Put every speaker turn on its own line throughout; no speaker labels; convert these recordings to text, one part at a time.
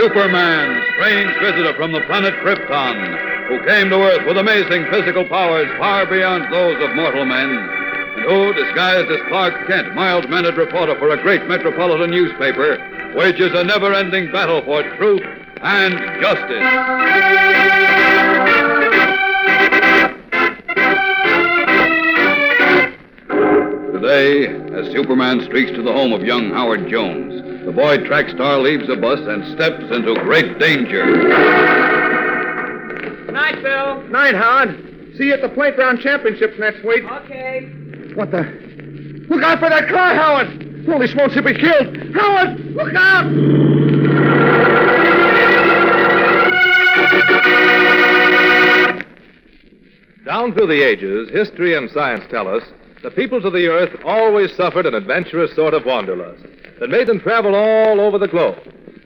Superman, strange visitor from the planet Krypton, who came to Earth with amazing physical powers far beyond those of mortal men, and who, disguised as Clark Kent, mild-mannered reporter for a great metropolitan newspaper, wages a never-ending battle for truth and justice. Today, as Superman streaks to the home of young Howard Jones, the boy track star leaves the bus and steps into great danger.
Night, Bill.
Night, Howard. See you at the Playground Championships next week.
Okay.
What the? Look out for that car, Howard! Holy smokes, he'll be killed! Howard, look out!
Down through the ages, history and science tell us the peoples of the earth always suffered an adventurous sort of wanderlust that made them travel all over the globe.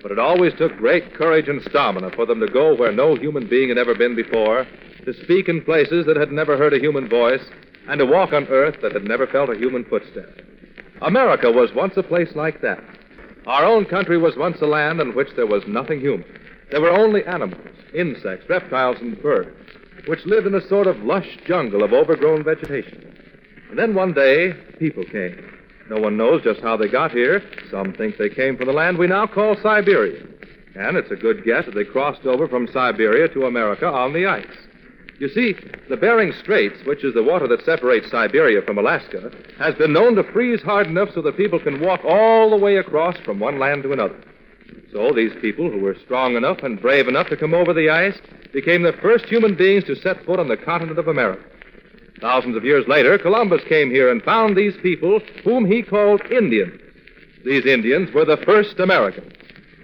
But it always took great courage and stamina for them to go where no human being had ever been before, to speak in places that had never heard a human voice, and to walk on earth that had never felt a human footstep. America was once a place like that. Our own country was once a land in which there was nothing human. There were only animals, insects, reptiles, and birds, which lived in a sort of lush jungle of overgrown vegetation. And then one day, people came. No one knows just how they got here. Some think they came from the land we now call Siberia. And it's a good guess that they crossed over from Siberia to America on the ice. You see, the Bering Straits, which is the water that separates Siberia from Alaska, has been known to freeze hard enough so that people can walk all the way across from one land to another. So these people, who were strong enough and brave enough to come over the ice, became the first human beings to set foot on the continent of America. Thousands of years later, Columbus came here and found these people, whom he called Indians. These Indians were the first Americans.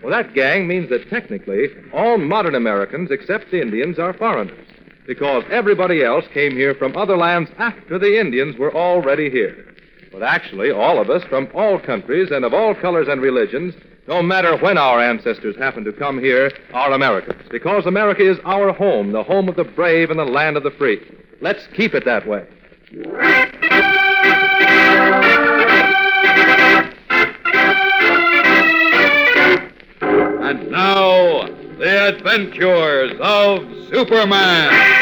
Well, that gang means that technically all modern Americans except the Indians are foreigners, because everybody else came here from other lands after the Indians were already here. But actually, all of us from all countries and of all colors and religions, no matter when our ancestors happened to come here, are Americans, because America is our home, the home of the brave and the land of the free. Let's keep it that way.
And now, the adventures of Superman.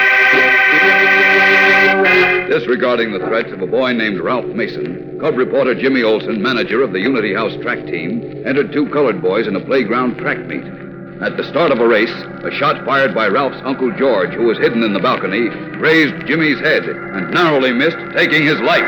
Disregarding the threats of a boy named Ralph Mason, Cub reporter Jimmy Olsen, manager of the Unity House track team, entered two colored boys in a playground track meet. At the start of a race, a shot fired by Ralph's Uncle George, who was hidden in the balcony, grazed Jimmy's head and narrowly missed taking his life.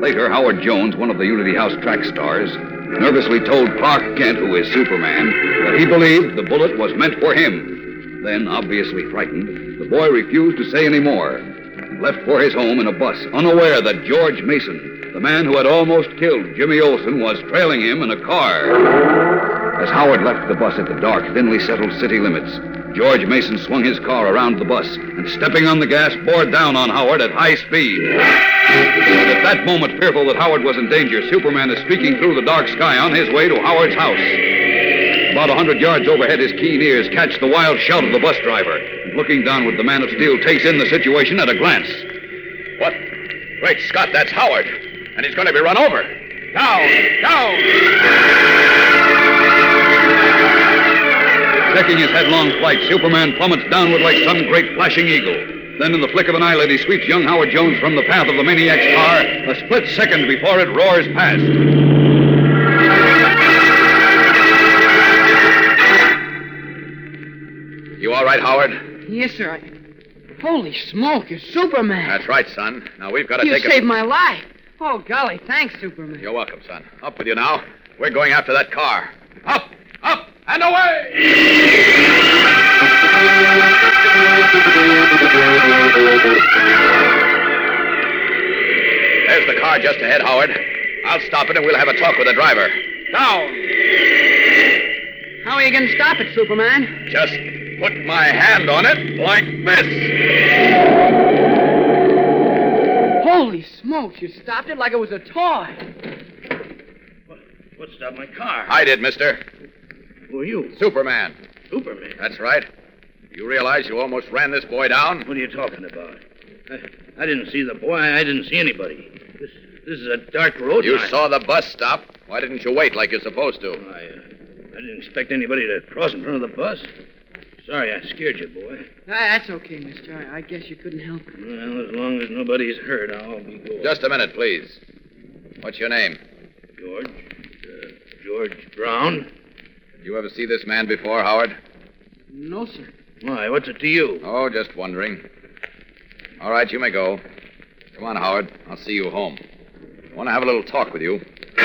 Later, Howard Jones, one of the Unity House track stars, nervously told Clark Kent, who is Superman, that he believed the bullet was meant for him. Then, obviously frightened, the boy refused to say any more and left for his home in a bus, unaware that George Mason, the man who had almost killed Jimmy Olsen, was trailing him in a car. As Howard left the bus at the dark, thinly settled city limits, George Mason swung his car around the bus and, stepping on the gas, bore down on Howard at high speed. At that moment, fearful that Howard was in danger, Superman is streaking through the dark sky on his way to Howard's house. About a hundred yards overhead, his keen ears catch the wild shout of the bus driver. And looking downward, the man of steel takes in the situation at a glance.
What? Great Scott, that's Howard. And he's going to be run over. Down, down.
Checking his headlong flight, Superman plummets downward like some great flashing eagle. Then, in the flick of an eyelid, he sweeps young Howard Jones from the path of the maniac's car a split second before it roars past.
You all right, Howard?
Yes, sir. I... Holy smoke, you're Superman.
That's right, son. Now we've got to
you
take
saved
a...
my life. Oh, golly, thanks, Superman.
You're welcome, son. Up with you now. We're going after that car. Up, up, and away! There's the car just ahead, Howard. I'll stop it and we'll have a talk with the driver. Down!
How are you going to stop it, Superman?
Just put my hand on it like this.
Holy smokes, you stopped it like it was a toy.
What what stopped my car?
I did, mister.
Who are you?
Superman.
Superman.
That's right. You realize you almost ran this boy down?
What are you talking about? I, I didn't see the boy. I didn't see anybody. This, this is a dark road.
You
and I-
saw the bus stop. Why didn't you wait like you're supposed to?
I, uh, I didn't expect anybody to cross in front of the bus. Sorry, I scared you, boy.
Ah, that's okay, mister. I, I guess you couldn't help it.
Well, as long as nobody's hurt, I'll be good.
Just a minute, please. What's your name?
George. Uh, George Brown.
Did you ever see this man before, Howard?
No, sir.
Why, what's it to you?
Oh, just wondering. All right, you may go. Come on, Howard. I'll see you home. I want to have a little talk with you.
I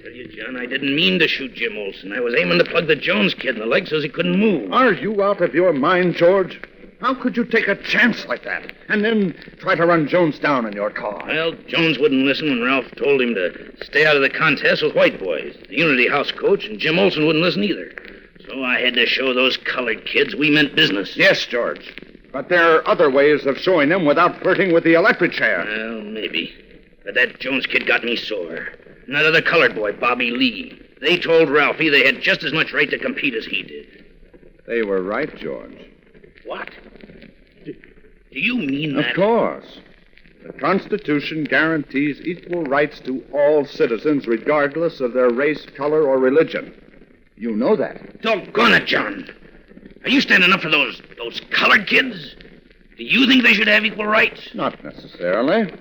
tell you, John, I didn't mean to shoot Jim Olsen. I was aiming to plug the Jones kid in the leg so he couldn't move.
Are you out of your mind, George? How could you take a chance like that and then try to run Jones down in your car?
Well, Jones wouldn't listen when Ralph told him to stay out of the contest with white boys. The Unity House coach and Jim Olsen wouldn't listen either. So I had to show those colored kids we meant business.
Yes, George. But there are other ways of showing them without flirting with the electric chair.
Well, maybe. But that Jones kid got me sore. And that other colored boy, Bobby Lee. They told Ralphie they had just as much right to compete as he did.
They were right, George.
What? Do, you mean that?
Of course. The Constitution guarantees equal rights to all citizens, regardless of their race, color, or religion. You know that.
Doggone it, John. Are you standing up for those those colored kids? Do you think they should have equal rights?
Not necessarily.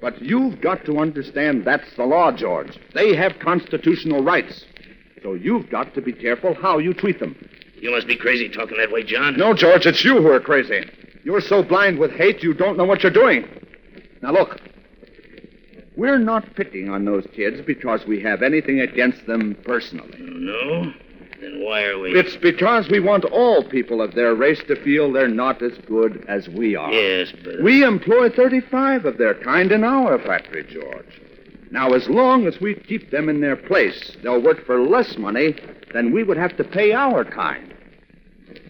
But you've got to understand that's the law, George. They have constitutional rights. So you've got to be careful how you treat them.
You must be crazy talking that way, John.
No, George, it's you who are crazy. You're so blind with hate you don't know what you're doing. Now, look. We're not picking on those kids because we have anything against them personally.
No? Then why are we?
It's because we want all people of their race to feel they're not as good as we are.
Yes, but.
We employ 35 of their kind in our factory, George. Now, as long as we keep them in their place, they'll work for less money than we would have to pay our kind.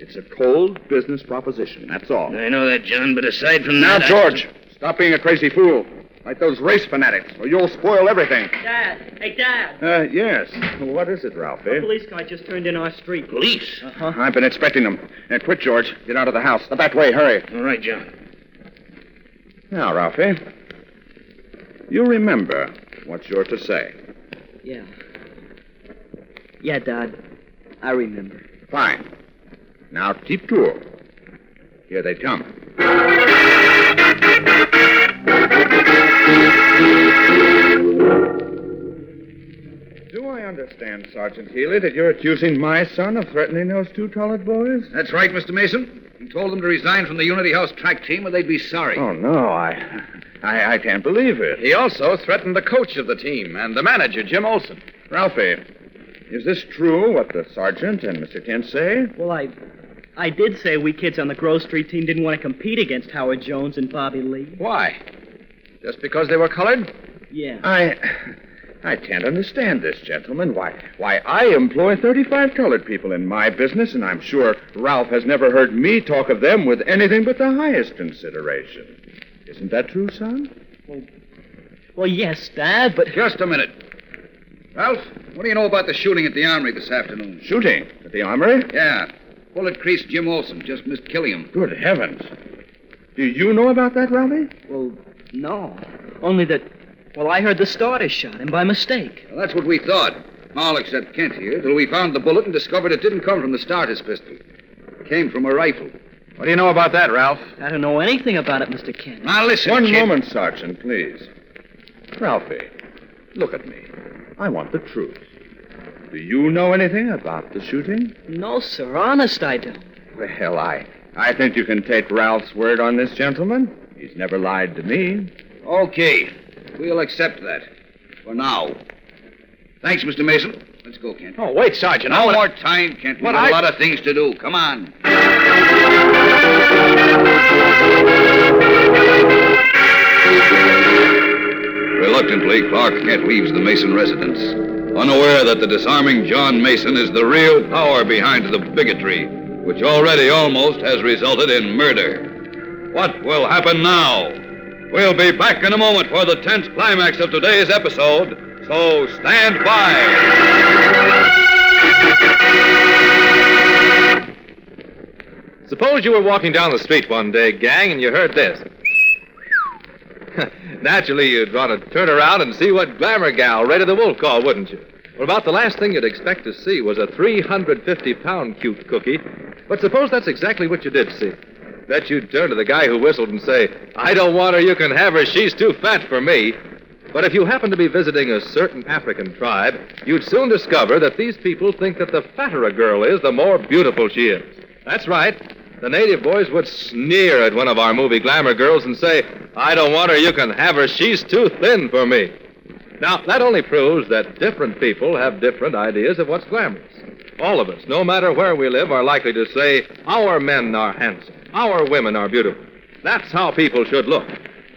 It's a cold business proposition, that's all.
I know that, John, but aside from
Now,
that. I-
George, stop being a crazy fool. Like those race fanatics, or you'll spoil everything.
Dad, hey, Dad.
Uh, yes. What is it, Ralphie?
A police guy just turned in our street.
Police?
Uh-huh.
I've been expecting them. Now, quit, George. Get out of the house. The back way, hurry.
All right, John.
Now, Ralphie, you remember what you're to say.
Yeah. Yeah, Dad. I remember.
Fine. Now keep cool. Here they come. Do I understand, Sergeant Healy, that you're accusing my son of threatening those two colored boys?
That's right, Mr. Mason. He told them to resign from the Unity House track team or they'd be sorry.
Oh, no, I, I, I can't believe it.
He also threatened the coach of the team and the manager, Jim Olsen.
Ralphie, is this true what the sergeant and Mr. Kent say?
Well, I. I did say we kids on the Grove Street team didn't want to compete against Howard Jones and Bobby Lee.
Why? Just because they were colored?
Yeah.
I. I can't understand this, gentlemen. Why, why, I employ 35 colored people in my business, and I'm sure Ralph has never heard me talk of them with anything but the highest consideration. Isn't that true, son?
Well, yes, Dad, but.
Just a minute. Ralph, what do you know about the shooting at the armory this afternoon?
Shooting at the armory?
Yeah. Bullet creased Jim Olsen. Just missed killing him.
Good heavens. Do you know about that, Ralphie?
Well, no. Only that. Well, I heard the starter shot him by mistake.
Well, that's what we thought. All except Kent here, till we found the bullet and discovered it didn't come from the starter's pistol. It came from a rifle.
What do you know about that, Ralph?
I don't know anything about it, Mr. Kent.
Now listen,
One
kid.
moment, Sergeant, please. Ralphie, look at me. I want the truth. Do you know anything about the shooting?
No, sir. Honest, I don't.
Well, I, I think you can take Ralph's word on this, gentleman. He's never lied to me.
Okay. We'll accept that. For now. Thanks, Mr. Mason. Let's go, Kent.
Oh, wait, Sergeant. I
No
wanna-
more time, Kent. We've got
I-
a lot of things to do. Come on. Reluctantly, Clark Kent leaves the Mason residence, unaware that the disarming John Mason is the real power behind the bigotry, which already almost has resulted in murder. What will happen now? We'll be back in a moment for the tense climax of today's episode, so stand by.
Suppose you were walking down the street one day, gang, and you heard this. Naturally, you'd want to turn around and see what glamour gal rated the Wolf call, wouldn't you? Well, about the last thing you'd expect to see was a 350 pound cute cookie. But suppose that's exactly what you did see. Bet you'd turn to the guy who whistled and say, I don't want her, you can have her, she's too fat for me. But if you happen to be visiting a certain African tribe, you'd soon discover that these people think that the fatter a girl is, the more beautiful she is. That's right. The native boys would sneer at one of our movie glamour girls and say, I don't want her, you can have her, she's too thin for me. Now, that only proves that different people have different ideas of what's glamorous. All of us, no matter where we live, are likely to say, our men are handsome, our women are beautiful. That's how people should look.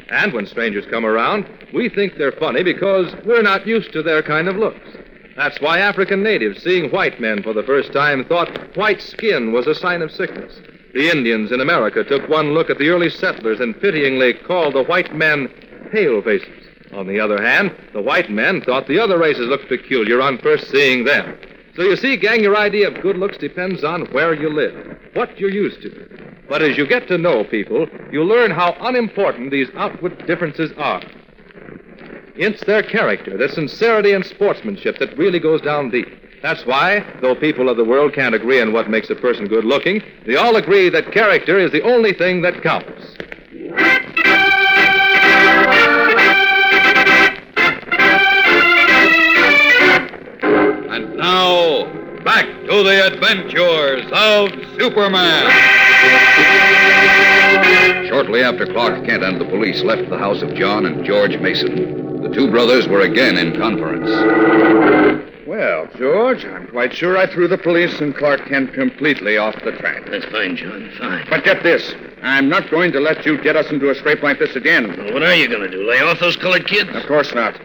And when strangers come around, we think they're funny because we're not used to their kind of looks. That's why African natives, seeing white men for the first time, thought white skin was a sign of sickness. The Indians in America took one look at the early settlers and pityingly called the white men pale faces. On the other hand, the white men thought the other races looked peculiar on first seeing them. So you see, gang, your idea of good looks depends on where you live, what you're used to. But as you get to know people, you learn how unimportant these outward differences are. It's their character, their sincerity and sportsmanship that really goes down deep. That's why, though people of the world can't agree on what makes a person good looking, they all agree that character is the only thing that counts.
And now, back to the adventures of Superman. Shortly after Clark Kent and the police left the house of John and George Mason, the two brothers were again in conference.
Well, George, I'm quite sure I threw the police and Clark Kent completely off the track.
That's fine, John. Fine.
But get this. I'm not going to let you get us into a scrape like this again.
Well, what are you going to do? Lay off those colored kids?
Of course not.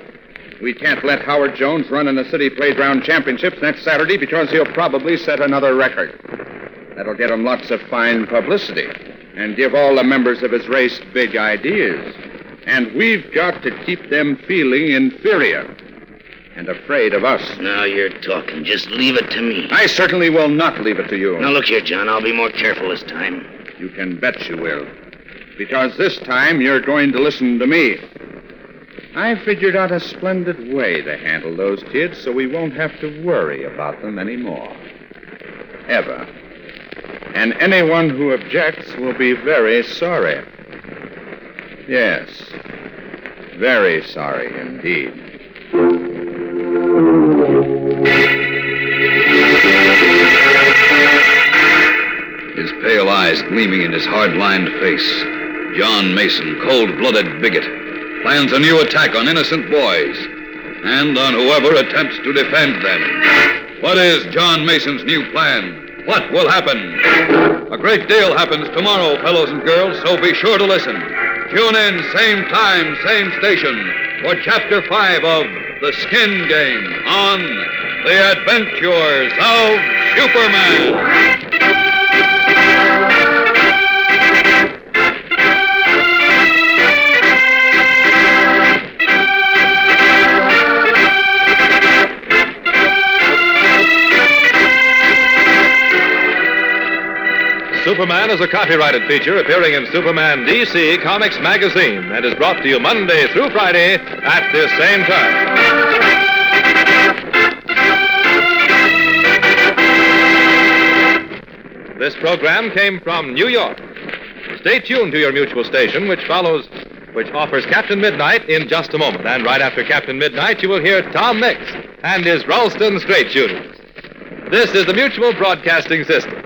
We can't let Howard Jones run in the city playground championships next Saturday because he'll probably set another record. That'll get him lots of fine publicity and give all the members of his race big ideas. And we've got to keep them feeling inferior and afraid of us.
Now you're talking. Just leave it to me.
I certainly will not leave it to you.
Now look here, John. I'll be more careful this time.
You can bet you will. Because this time you're going to listen to me. I figured out a splendid way to handle those kids so we won't have to worry about them anymore. Ever. And anyone who objects will be very sorry. Yes. Very sorry indeed.
Gleaming in his hard lined face. John Mason, cold blooded bigot, plans a new attack on innocent boys and on whoever attempts to defend them. What is John Mason's new plan? What will happen? A great deal happens tomorrow, fellows and girls, so be sure to listen. Tune in, same time, same station, for Chapter 5 of The Skin Game on The Adventures of Superman.
Superman is a copyrighted feature appearing in Superman DC Comics magazine and is brought to you Monday through Friday at this same time. This program came from New York. Stay tuned to your mutual station, which follows, which offers Captain Midnight in just a moment. And right after Captain Midnight, you will hear Tom Mix and his Ralston Straight Shooters. This is the Mutual Broadcasting System.